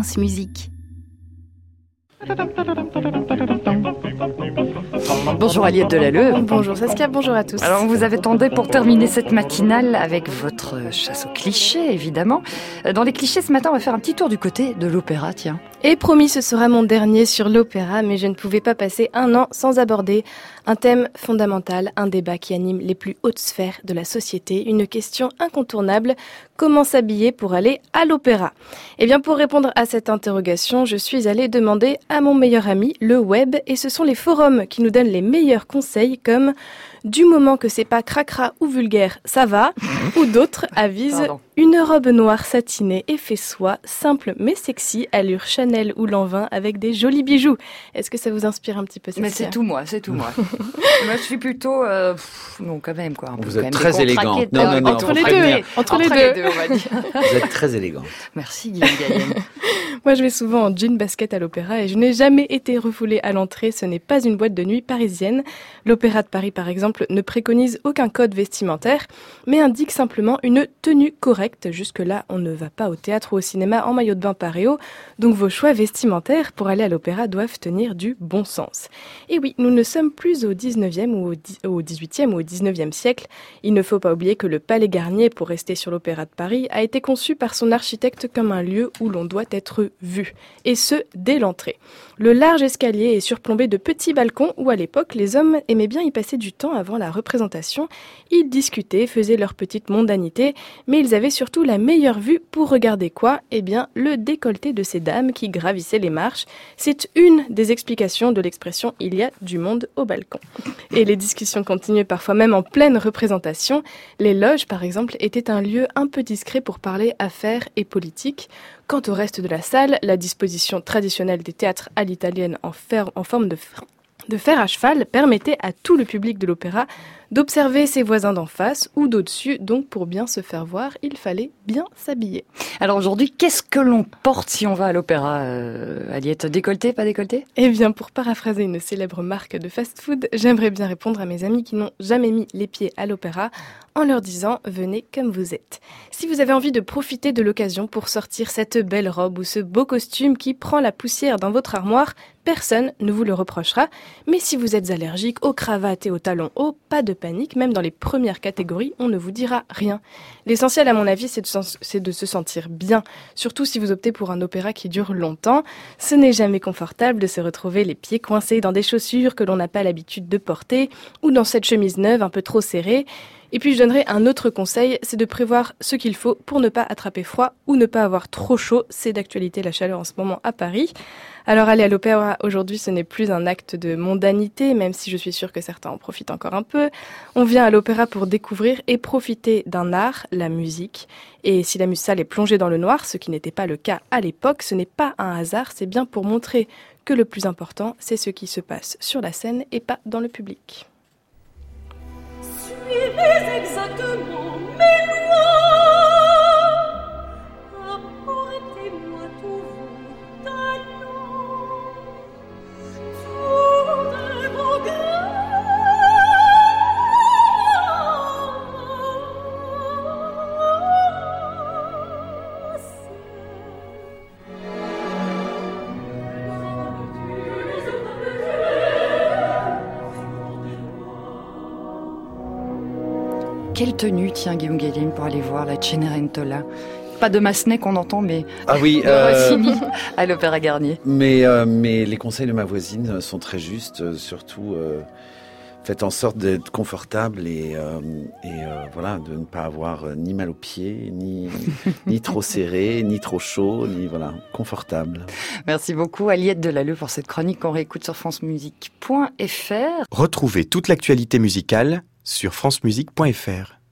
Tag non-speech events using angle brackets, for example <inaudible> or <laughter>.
France Musique. Bonjour Aliette Delalleux. Bonjour Saskia, bonjour à tous. Alors on vous avait tendu pour terminer cette matinale avec votre chasse aux clichés évidemment. Dans les clichés ce matin on va faire un petit tour du côté de l'opéra tiens. Et promis, ce sera mon dernier sur l'opéra, mais je ne pouvais pas passer un an sans aborder un thème fondamental, un débat qui anime les plus hautes sphères de la société, une question incontournable, comment s'habiller pour aller à l'opéra? Eh bien, pour répondre à cette interrogation, je suis allée demander à mon meilleur ami, le web, et ce sont les forums qui nous donnent les meilleurs conseils comme du moment que c'est pas cracra ou vulgaire, ça va, ou d'autres avisent une robe noire satinée et fait soie, simple mais sexy, allure Chanel ou Lanvin avec des jolis bijoux. Est-ce que ça vous inspire un petit peu Mais c'est tout moi, c'est tout moi. <laughs> <laughs> moi je suis plutôt euh, non quand même quoi. vous êtes très élégante. Non, non, non, entre, les deux, entre, les deux, on va dire. Vous êtes très élégante. Merci Guillaume Moi je vais souvent en jean basket à l'opéra et je n'ai jamais été refoulée à l'entrée. Ce n'est pas une boîte de nuit parisienne. L'opéra de Paris par exemple ne préconise aucun code vestimentaire, mais indique simplement une tenue correcte Jusque-là, on ne va pas au théâtre ou au cinéma en maillot de bain paréo, donc vos choix vestimentaires pour aller à l'opéra doivent tenir du bon sens. Et oui, nous ne sommes plus au 19e ou au 18e ou au 19e siècle. Il ne faut pas oublier que le Palais Garnier, pour rester sur l'Opéra de Paris, a été conçu par son architecte comme un lieu où l'on doit être vu, et ce, dès l'entrée. Le large escalier est surplombé de petits balcons où à l'époque les hommes aimaient bien y passer du temps avant la représentation. Ils discutaient, faisaient leur petite mondanité, mais ils avaient surtout la meilleure vue pour regarder quoi? Eh bien, le décolleté de ces dames qui gravissaient les marches. C'est une des explications de l'expression il y a du monde au balcon. Et les discussions continuaient parfois même en pleine représentation. Les loges, par exemple, étaient un lieu un peu discret pour parler affaires et politique. Quant au reste de la salle, la disposition traditionnelle des théâtres à l'italienne en, en forme de, de fer à cheval permettait à tout le public de l'opéra d'observer ses voisins d'en face ou d'au-dessus. Donc pour bien se faire voir, il fallait bien s'habiller. Alors aujourd'hui, qu'est-ce que l'on porte si on va à l'opéra, euh, Aliette? Décolleté, pas décolleté? Eh bien, pour paraphraser une célèbre marque de fast-food, j'aimerais bien répondre à mes amis qui n'ont jamais mis les pieds à l'opéra en leur disant venez comme vous êtes. Si vous avez envie de profiter de l'occasion pour sortir cette belle robe ou ce beau costume qui prend la poussière dans votre armoire, personne ne vous le reprochera. Mais si vous êtes allergique aux cravates et aux talons hauts, pas de panique, même dans les premières catégories, on ne vous dira rien. L'essentiel, à mon avis, c'est de, de, se sentir bien, surtout si vous optez pour un opéra qui dure longtemps. Ce n'est jamais confortable de se retrouver les pieds coincés dans des chaussures que l'on n'a pas l'habitude de porter, ou dans cette chemise neuve un peu trop serrée. Et puis je donnerai un autre conseil, c'est de prévoir ce qu'il faut pour ne pas attraper froid ou ne pas avoir trop chaud. C'est d'actualité la chaleur en ce moment à Paris. Alors aller à l'opéra aujourd'hui, ce n'est plus un acte de mondanité, même si je suis sûre que certains en profitent encore un peu. On vient à l'opéra pour découvrir et profiter d'un art, la musique. Et si la salle est plongée dans le noir, ce qui n'était pas le cas à l'époque, ce n'est pas un hasard, c'est bien pour montrer que le plus important, c'est ce qui se passe sur la scène et pas dans le public. Suivez exactement mes lois. Quelle tenue tient Guillaume Guéline pour aller voir la Cenerentola? Pas de Massenet qu'on entend, mais ah oui, <laughs> euh, à l'Opéra Garnier. Mais, euh, mais les conseils de ma voisine sont très justes, euh, surtout faites en sorte d'être confortable et, et voilà, de ne pas avoir ni mal aux pieds, ni, <laughs> ni trop serré, ni trop chaud, ni voilà, confortable. Merci beaucoup Aliette Delalleux pour cette chronique qu'on réécoute sur francemusique.fr. Retrouvez toute l'actualité musicale sur francemusique.fr.